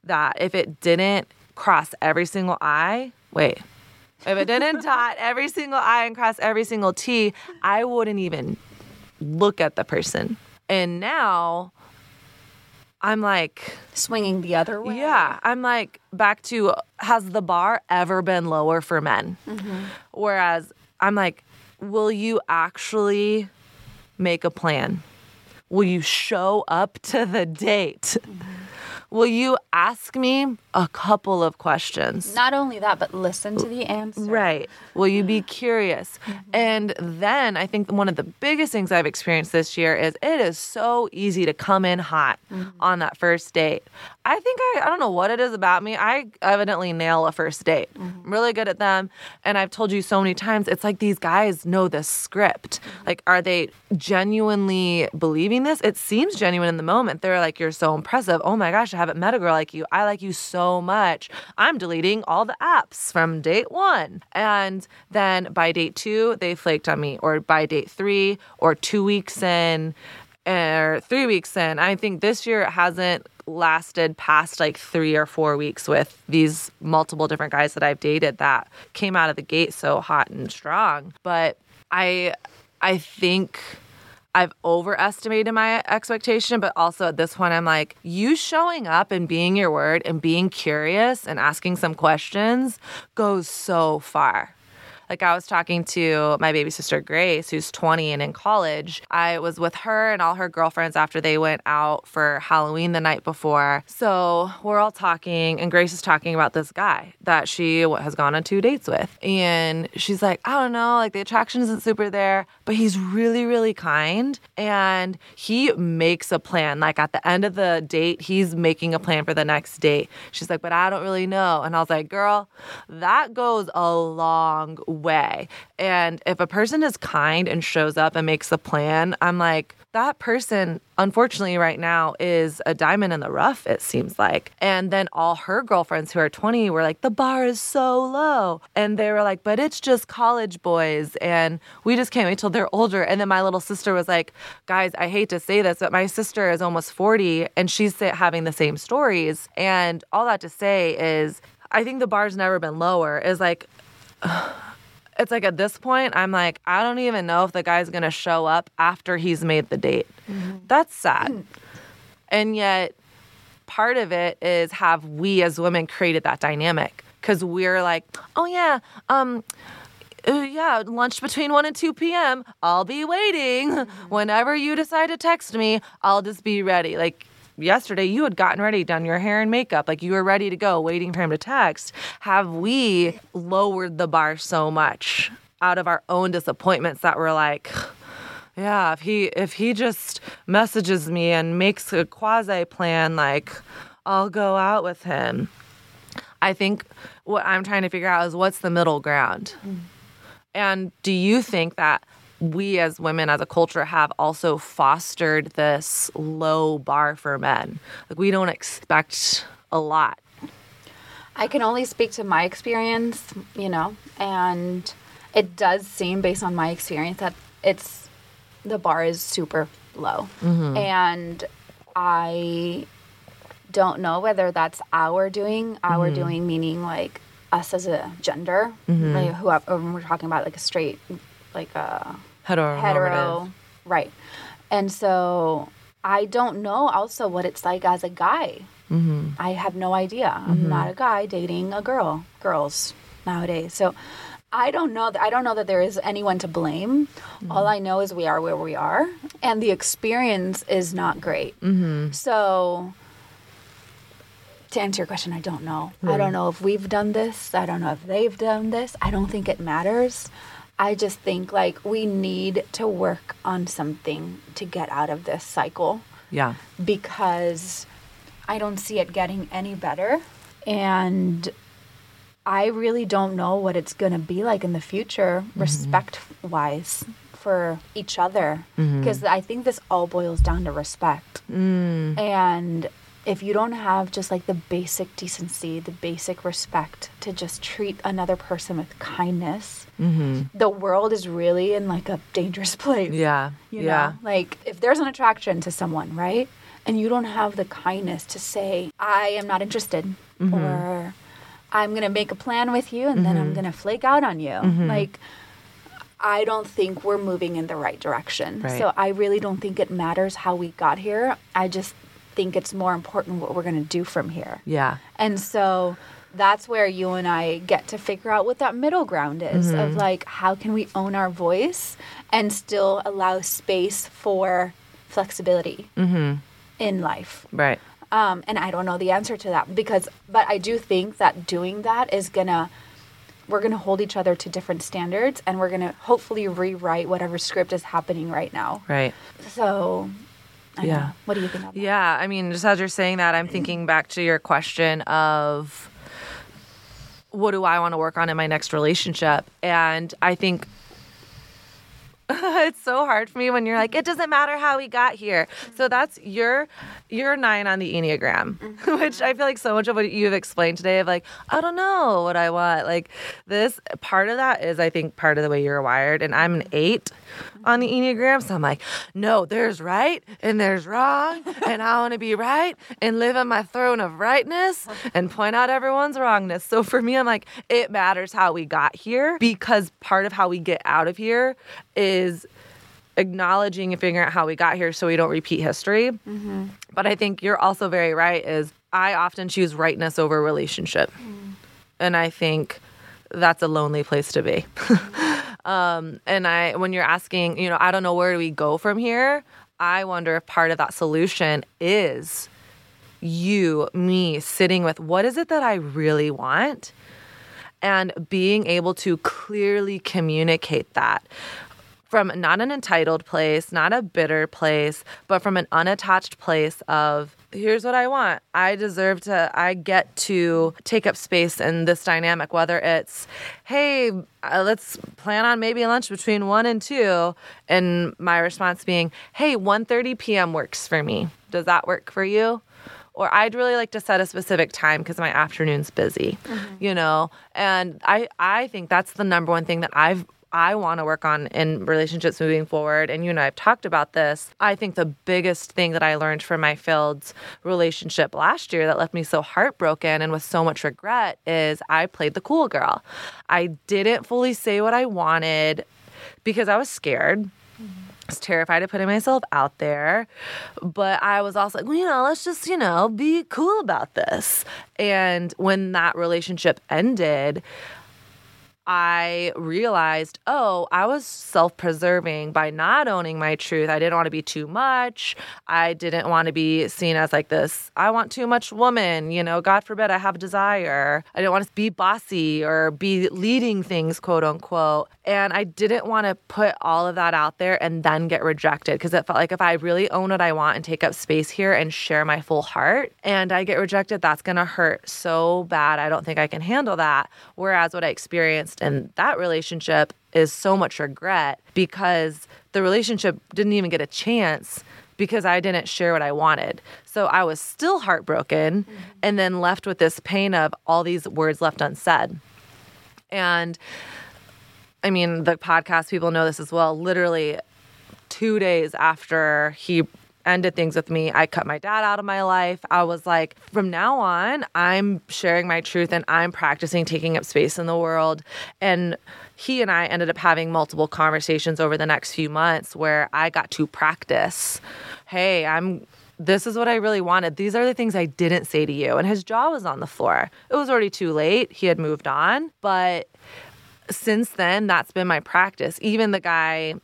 that if it didn't cross every single I, wait, if it didn't dot every single I and cross every single T, I wouldn't even look at the person. And now I'm like, Swinging the other way. yeah, I'm like back to has the bar ever been lower for men? Mm-hmm. Whereas I'm like, will you actually make a plan? Will you show up to the date? Mm-hmm. Will you ask me a couple of questions? Not only that, but listen to the answer. Right. Will you be mm-hmm. curious? Mm-hmm. And then I think one of the biggest things I've experienced this year is it is so easy to come in hot mm-hmm. on that first date. I think I I don't know what it is about me. I evidently nail a first date. I'm mm-hmm. really good at them. And I've told you so many times, it's like these guys know the script. Mm-hmm. Like, are they genuinely believing this? It seems genuine in the moment. They're like, You're so impressive. Oh my gosh, I haven't met a girl like you. I like you so much. I'm deleting all the apps from date one. And then by date two, they flaked on me. Or by date three, or two weeks in, or three weeks in. I think this year it hasn't lasted past like three or four weeks with these multiple different guys that I've dated that came out of the gate so hot and strong. But I I think I've overestimated my expectation, but also at this point, I'm like, you showing up and being your word and being curious and asking some questions goes so far. Like I was talking to my baby sister Grace, who's 20 and in college. I was with her and all her girlfriends after they went out for Halloween the night before. So we're all talking, and Grace is talking about this guy that she has gone on two dates with. And she's like, I don't know, like the attraction isn't super there, but he's really, really kind. And he makes a plan. Like at the end of the date, he's making a plan for the next date. She's like, but I don't really know. And I was like, girl, that goes a long way. And if a person is kind and shows up and makes a plan, I'm like, that person, unfortunately, right now is a diamond in the rough, it seems like. And then all her girlfriends who are 20 were like, the bar is so low. And they were like, but it's just college boys. And we just can't wait till they're older. And then my little sister was like, guys, I hate to say this, but my sister is almost 40 and she's having the same stories. And all that to say is, I think the bar's never been lower. Is like, it's like at this point, I'm like, I don't even know if the guy's gonna show up after he's made the date. That's sad. And yet, part of it is have we as women created that dynamic? Because we're like, oh yeah, um, uh, yeah, lunch between 1 and 2 p.m. I'll be waiting. Whenever you decide to text me, I'll just be ready. Like, yesterday you had gotten ready, done your hair and makeup, like you were ready to go, waiting for him to text. Have we lowered the bar so much out of our own disappointments that we're like, yeah, if he if he just messages me and makes a quasi plan, like I'll go out with him. I think what I'm trying to figure out is what's the middle ground. Mm. And do you think that we as women as a culture have also fostered this low bar for men? Like we don't expect a lot. I can only speak to my experience, you know, and it does seem based on my experience that it's the bar is super low. Mm-hmm. And I don't know whether that's our doing, our mm-hmm. doing meaning like us as a gender, mm-hmm. like whoever when we're talking about like a straight like a Hetero. hetero, right? And so I don't know also what it's like as a guy. Mm-hmm. I have no idea. I'm mm-hmm. not a guy dating a girl, girls nowadays. So I don't know. That, I don't know that there is anyone to blame. Mm-hmm. All I know is we are where we are, and the experience is not great. Mm-hmm. So to answer your question, I don't know. I don't know if we've done this. I don't know if they've done this. I don't think it matters. I just think like we need to work on something to get out of this cycle Yeah. because I don't see it getting any better. And I really don't know what it's going to be like in the future, mm-hmm. respect wise, for each other. Mm-hmm. Because I think this all boils down to respect. Mm. And if you don't have just like the basic decency, the basic respect to just treat another person with kindness, the world is really in like a dangerous place. Yeah. You yeah. know, like if there's an attraction to someone, right? And you don't have the kindness to say, I am not interested, Mm-hmm. or I'm going to make a plan with you and then I'm going to flake out on you. Mm-hmm. Like, I don't think we're moving in the right direction. Right. So I really don't think it matters how we got here. I just think it's more important what we're going to do from here. Yeah. And so that's where you and I get to figure out what that middle ground is Mm-hmm. of like, how can we own our voice and still allow space for flexibility Mm-hmm. in life? Right. Um, and I don't know the answer to that because, but I do think that doing that is gonna, we're gonna hold each other to different standards and we're gonna hopefully rewrite whatever script is happening right now. Right. So I Yeah. know. What do you think of that? Yeah, I mean, just as you're saying that, I'm thinking back to your question of what do I want to work on in my next relationship? And I think it's so hard for me when you're like, it doesn't matter how we got here. Mm-hmm. So that's your your nine on the Enneagram, mm-hmm. which I feel like so much of what you've explained today of like, I don't know what I want. Like this part of that is I think part of the way you're wired. And I'm an eight on the Enneagram. So I'm like, no, there's right and there's wrong. And I want to be right and live on my throne of rightness and point out everyone's wrongness. So for me, I'm like, it matters how we got here because part of how we get out of here is acknowledging and figuring out how we got here so we don't repeat history. Mm-hmm. But I think you're also very right is I often choose rightness over relationship. Mm. And I think that's a lonely place to be. um, and I when you're asking, you know, I don't know where do we go from here? I wonder if part of that solution is you, me sitting with what is it that I really want? and being able to clearly communicate that from not an entitled place, not a bitter place, but from an unattached place of here's what I want. I deserve to, I get to take up space in this dynamic, whether it's, hey, uh, let's plan on maybe lunch between one and two. And my response being, hey, 1.30 p.m. works for me. Does that work for you? or I'd really like to set a specific time because my afternoon's busy, you know. And I I think that's the number one thing that I've I want to work on in relationships moving forward. And you and I have talked about this. I think the biggest thing that I learned from my failed relationship last year that left me so heartbroken and with so much regret is I played the cool girl. I didn't fully say what I wanted because I was scared I was terrified of putting myself out there. But I was also like, well, you know, let's just, you know, be cool about this. And when that relationship ended, I realized, oh, I was self preserving by not owning my truth. I didn't want to be too much. I didn't want to be seen as like this, I want too much woman, you know, God forbid I have desire. I didn't want to be bossy or be leading things, quote unquote. And I didn't want to put all of that out there and then get rejected because it felt like if I really own what I want and take up space here and share my full heart and I get rejected, that's going to hurt so bad. I don't think I can handle that. Whereas what I experienced in that relationship is so much regret because the relationship didn't even get a chance because I didn't share what I wanted. So I was still heartbroken mm-hmm. and then left with this pain of all these words left unsaid. And I mean, the podcast people know this as well. Literally, two days after he ended things with me, I cut my dad out of my life. I was like, from now on, I'm sharing my truth and I'm practicing taking up space in the world. And he and I ended up having multiple conversations over the next few months where I got to practice hey, I'm this is what I really wanted. These are the things I didn't say to you. And his jaw was on the floor. It was already too late. He had moved on. But since then, that's been my practice. Even the guy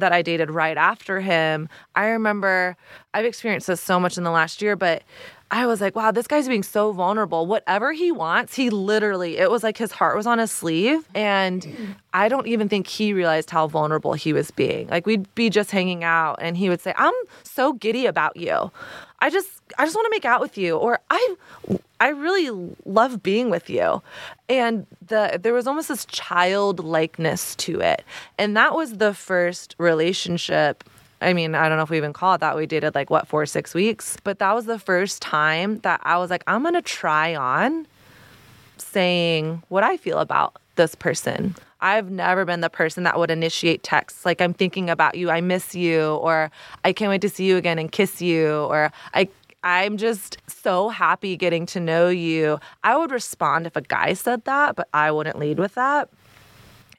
that I dated right after him, I remember I've experienced this so much in the last year, but I was like, wow, this guy's being so vulnerable. Whatever he wants, he literally, it was like his heart was on his sleeve. And I don't even think he realized how vulnerable he was being. Like we'd be just hanging out and he would say, I'm so giddy about you. I just I just want to make out with you or I I really love being with you. And the there was almost this childlikeness to it. And that was the first relationship I mean, I don't know if we even call it that. We dated like what, four, six weeks. But that was the first time that I was like, I'm gonna try on saying what I feel about this person. I've never been the person that would initiate texts like I'm thinking about you, I miss you, or I can't wait to see you again and kiss you, or I I'm just so happy getting to know you. I would respond if a guy said that, but I wouldn't lead with that.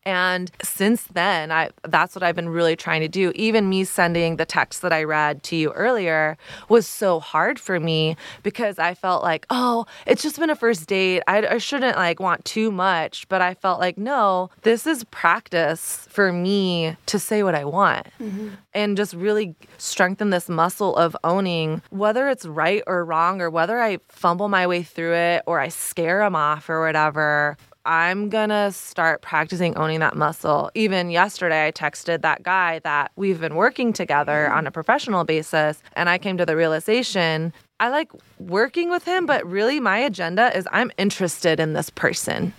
And since then, I that's what I've been really trying to do. Even me sending the text that I read to you earlier was so hard for me because I felt like, oh, it's just been a first date. I, I shouldn't like want too much. But I felt like, no, this is practice for me to say what I want mm-hmm. and just really strengthen this muscle of owning whether it's right or wrong or whether I fumble my way through it or I scare him off or whatever. I'm gonna start practicing owning that muscle. Even yesterday, I texted that guy that we've been working together mm-hmm. on a professional basis, and I came to the realization I like working with him, but really my agenda is I'm interested in this person.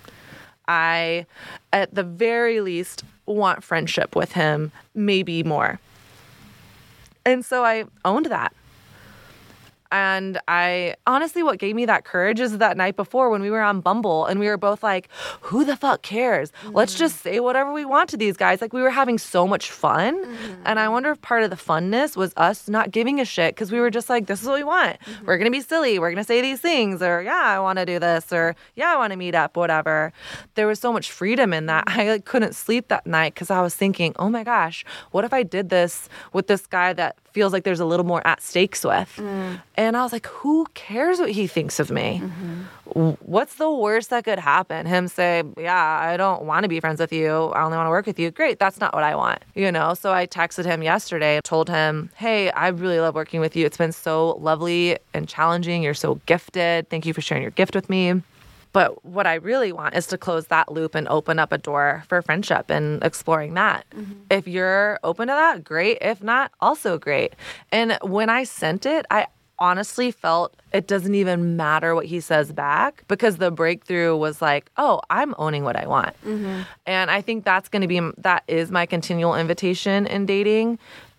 I, at the very least, want friendship with him, maybe more. And so I owned that. And I honestly, what gave me that courage is that night before when we were on Bumble and we were both like, who the fuck cares? Mm-hmm. Let's just say whatever we want to these guys. Like, we were having so much fun. Mm-hmm. And I wonder if part of the funness was us not giving a shit because we were just like, this is what we want. Mm-hmm. We're going to be silly. We're going to say these things. Or, yeah, I want to do this. Or, yeah, I want to meet up, whatever. There was so much freedom in that. I like, couldn't sleep that night because I was thinking, oh my gosh, what if I did this with this guy that feels like there's a little more at stakes with. Mm. And I was like, who cares what he thinks of me? Mm-hmm. What's the worst that could happen? Him say, yeah, I don't want to be friends with you. I only want to work with you. Great. That's not what I want. You know, so I texted him yesterday, told him, hey, I really love working with you. It's been so lovely and challenging. You're so gifted. Thank you for sharing your gift with me. But what I really want is to close that loop and open up a door for friendship and exploring that. Mm-hmm. If you're open to that, great. If not, also great. And when I sent it, I honestly felt it doesn't even matter what he says back because the breakthrough was like, oh, I'm owning what I want. Mm-hmm. And I think that's going to be, that is my continual invitation in dating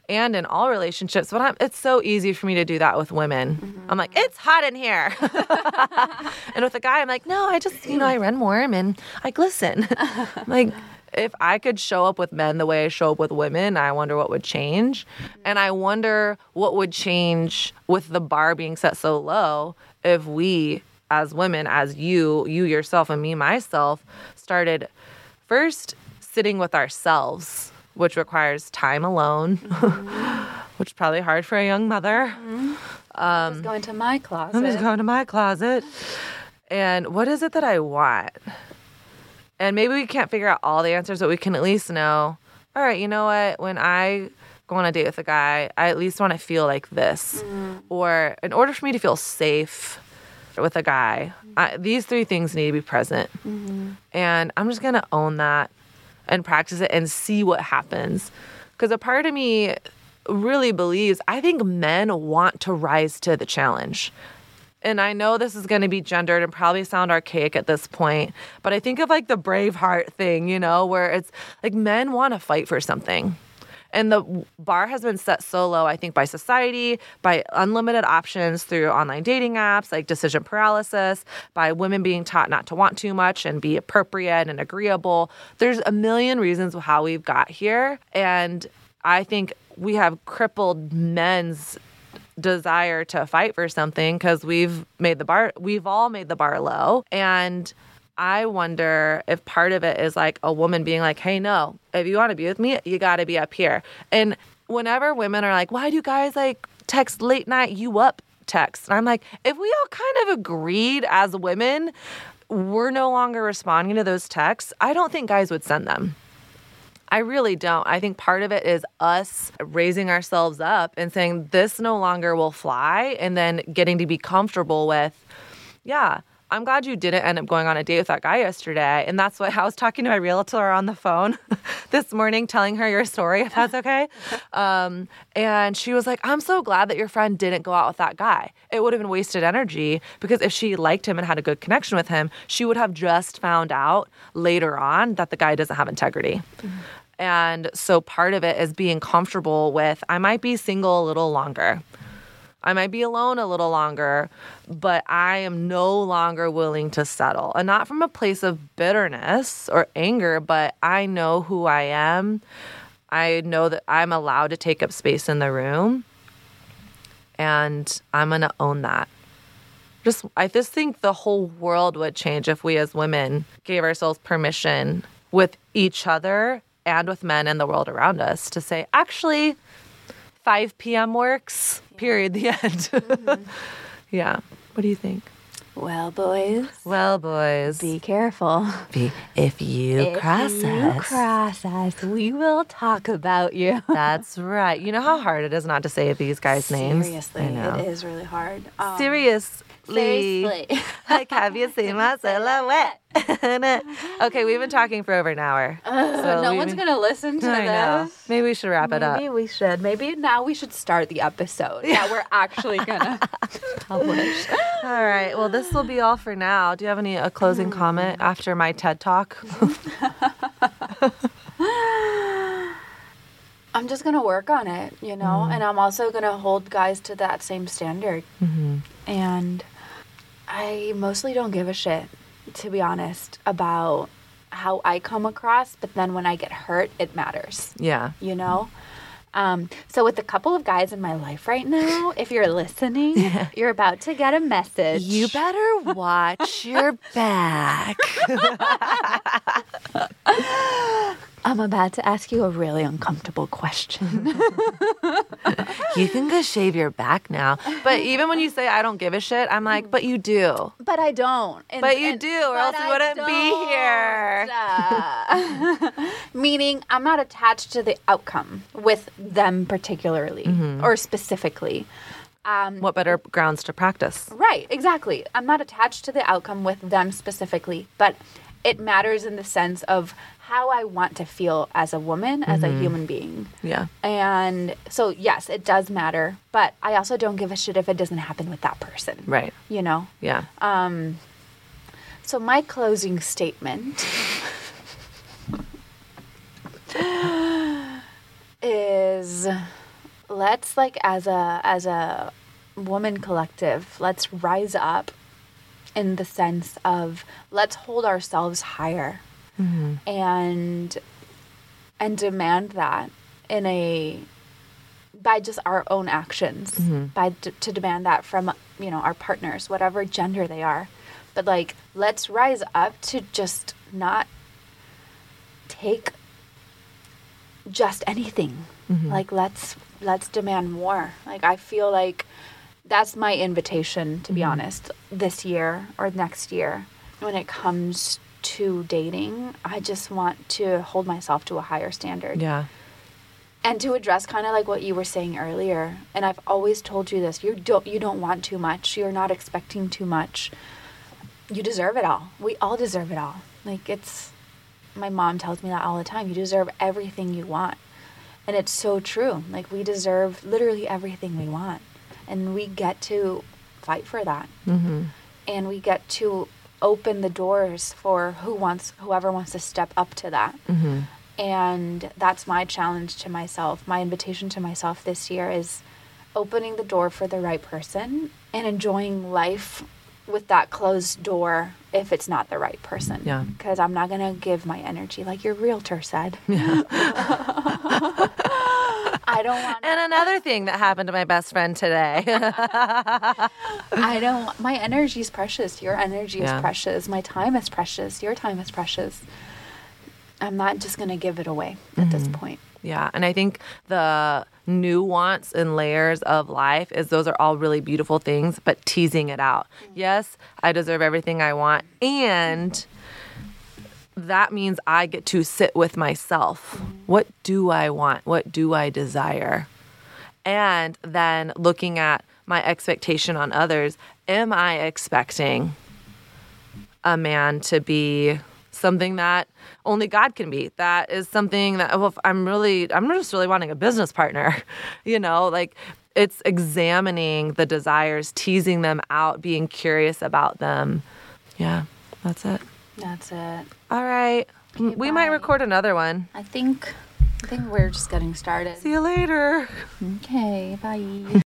and in all relationships. But I'm, it's so easy for me to do that with women. Mm-hmm. I'm like, it's hot in here. and with a guy, I'm like, no, I just, you know, I run warm and I glisten. like, if I could show up with men the way I show up with women, I wonder what would change. And I wonder what would change with the bar being set so low if we, as women, as you, you yourself, and me myself, started first sitting with ourselves which requires time alone, mm-hmm. which is probably hard for a young mother. Mm-hmm. Um, just going to my closet. I'm just going to my closet. And what is it that I want? And maybe we can't figure out all the answers, but we can at least know all right, you know what? When I go on a date with a guy, I at least want to feel like this. Mm-hmm. Or in order for me to feel safe with a guy, I, these three things need to be present. Mm-hmm. And I'm just going to own that and practice it and see what happens. Because a part of me really believes, I think men want to rise to the challenge. And I know this is going to be gendered and probably sound archaic at this point, but I think of like the Braveheart thing, you know, where it's like men want to fight for something. And the bar has been set so low, I think, by society, by unlimited options through online dating apps, like decision paralysis, by women being taught not to want too much and be appropriate and agreeable. There's a million reasons how we've got here. And I think we have crippled men's desire to fight for something because we've made the bar, we've all made the bar low. And I wonder if part of it is like a woman being like, hey, no, if you want to be with me, you got to be up here. And whenever women are like, why do guys like text late night you up text? And I'm like, if we all kind of agreed as women, we're no longer responding to those texts, I don't think guys would send them. I really don't. I think part of it is us raising ourselves up and saying, this no longer will fly, and then getting to be comfortable with, yeah, I'm glad you didn't end up going on a date with that guy yesterday. And that's what I was talking to my realtor on the phone this morning, telling her your story, if that's okay. Um, and she was like, I'm so glad that your friend didn't go out with that guy. It would have been wasted energy because if she liked him and had a good connection with him, she would have just found out later on that the guy doesn't have integrity. Mm-hmm. And so part of it is being comfortable with, I might be single a little longer. I might be alone a little longer, but I am no longer willing to settle. And not from a place of bitterness or anger, but I know who I am. I know that I'm allowed to take up space in the room. And I'm going to own that. Just I just think the whole world would change if we as women gave ourselves permission with each other and with men in the world around us to say, actually, 5 p.m. works, period, the end. Mm-hmm. yeah. What do you think? Well, boys. Well, boys. Be careful. Be, if you if cross you us. cross us, we will talk about you. That's right. You know how hard it is not to say these guys' names? Seriously, it is really hard. Um, Seriously. Seriously. like, have you seen my silhouette? okay, we've been talking for over an hour. so no one's gonna listen to I know. this. Maybe we should wrap it up. Maybe we should. Maybe now we should start the episode that we're actually gonna publish. All right. Well, this will be all for now. Do you have any a closing Mm. comment after my TED talk? I'm just gonna work on it, you know, Mm-hmm. and I'm also gonna hold guys to that same standard. Mm-hmm. And I mostly don't give a shit, to be honest, about how I come across. But then when I get hurt, it matters, yeah. you know. Um, so with a couple of guys in my life right now, if you're listening, you're about to get a message. You better watch your back. I'm about to ask you a really uncomfortable question. You can go shave your back now. But even when you say I don't give a shit, I'm like, but you do. but I don't. And- But you and- do, or else you wouldn't be here. Uh, meaning, I'm not attached to the outcome with them particularly Mm-hmm. or specifically. Um, What better grounds to practice? Right, exactly. I'm not attached to the outcome with them specifically, but it matters in the sense of how I want to feel as a woman, as Mm-hmm. a human being. Yeah. And so, yes, it does matter, but I also don't give a shit if it doesn't happen with that person. Right. You know? Yeah. Um, so my closing statement is let's like as a as a woman collective, let's rise up in the sense of let's hold ourselves higher Mm-hmm. and and demand that in a by just our own actions. Mm-hmm. By d- to demand that from you know our partners whatever gender they are. But like let's rise up to just not take just anything. Mm-hmm. Like let's let's demand more. Like i feel like that's my invitation to be honest this year or next year when it comes to dating i just want to hold myself to a higher standard. Yeah. and to address kind of like what you were saying earlier and i've always told you this you don't you don't want too much you're not expecting too much. You deserve it all. We all deserve it all. Like it's my mom tells me that all the time you deserve everything you want. And it's so true. Like we deserve literally everything we want. And we get to fight for that. Mm-hmm. and we get to open the doors for who wants whoever wants to step up to that Mm-hmm. and that's my challenge to myself. My invitation to myself this year is opening the door for the right person and enjoying life with that closed door if it's not the right person. Yeah. Because I'm not going to give my energy, like your realtor said. I don't want And another thing that happened to my best friend today. I don't my energy is precious. Your energy Yeah. is precious. My time is precious. Your time is precious. I'm not just going to give it away at this Mm-hmm. point. Yeah, and I think the nuance and layers of life is those are all really beautiful things, but teasing it out. Yes, I deserve everything I want, and that means I get to sit with myself. What do I want? What do I desire? And then looking at my expectation on others, am I expecting a man to be something that only God can be. That is something that well, I'm really, I'm just really wanting a business partner, you know, like it's examining the desires, teasing them out, being curious about them. Yeah, that's it. That's it. All right. we might record another one. I think I think we're just getting started. See you later. Okay, bye.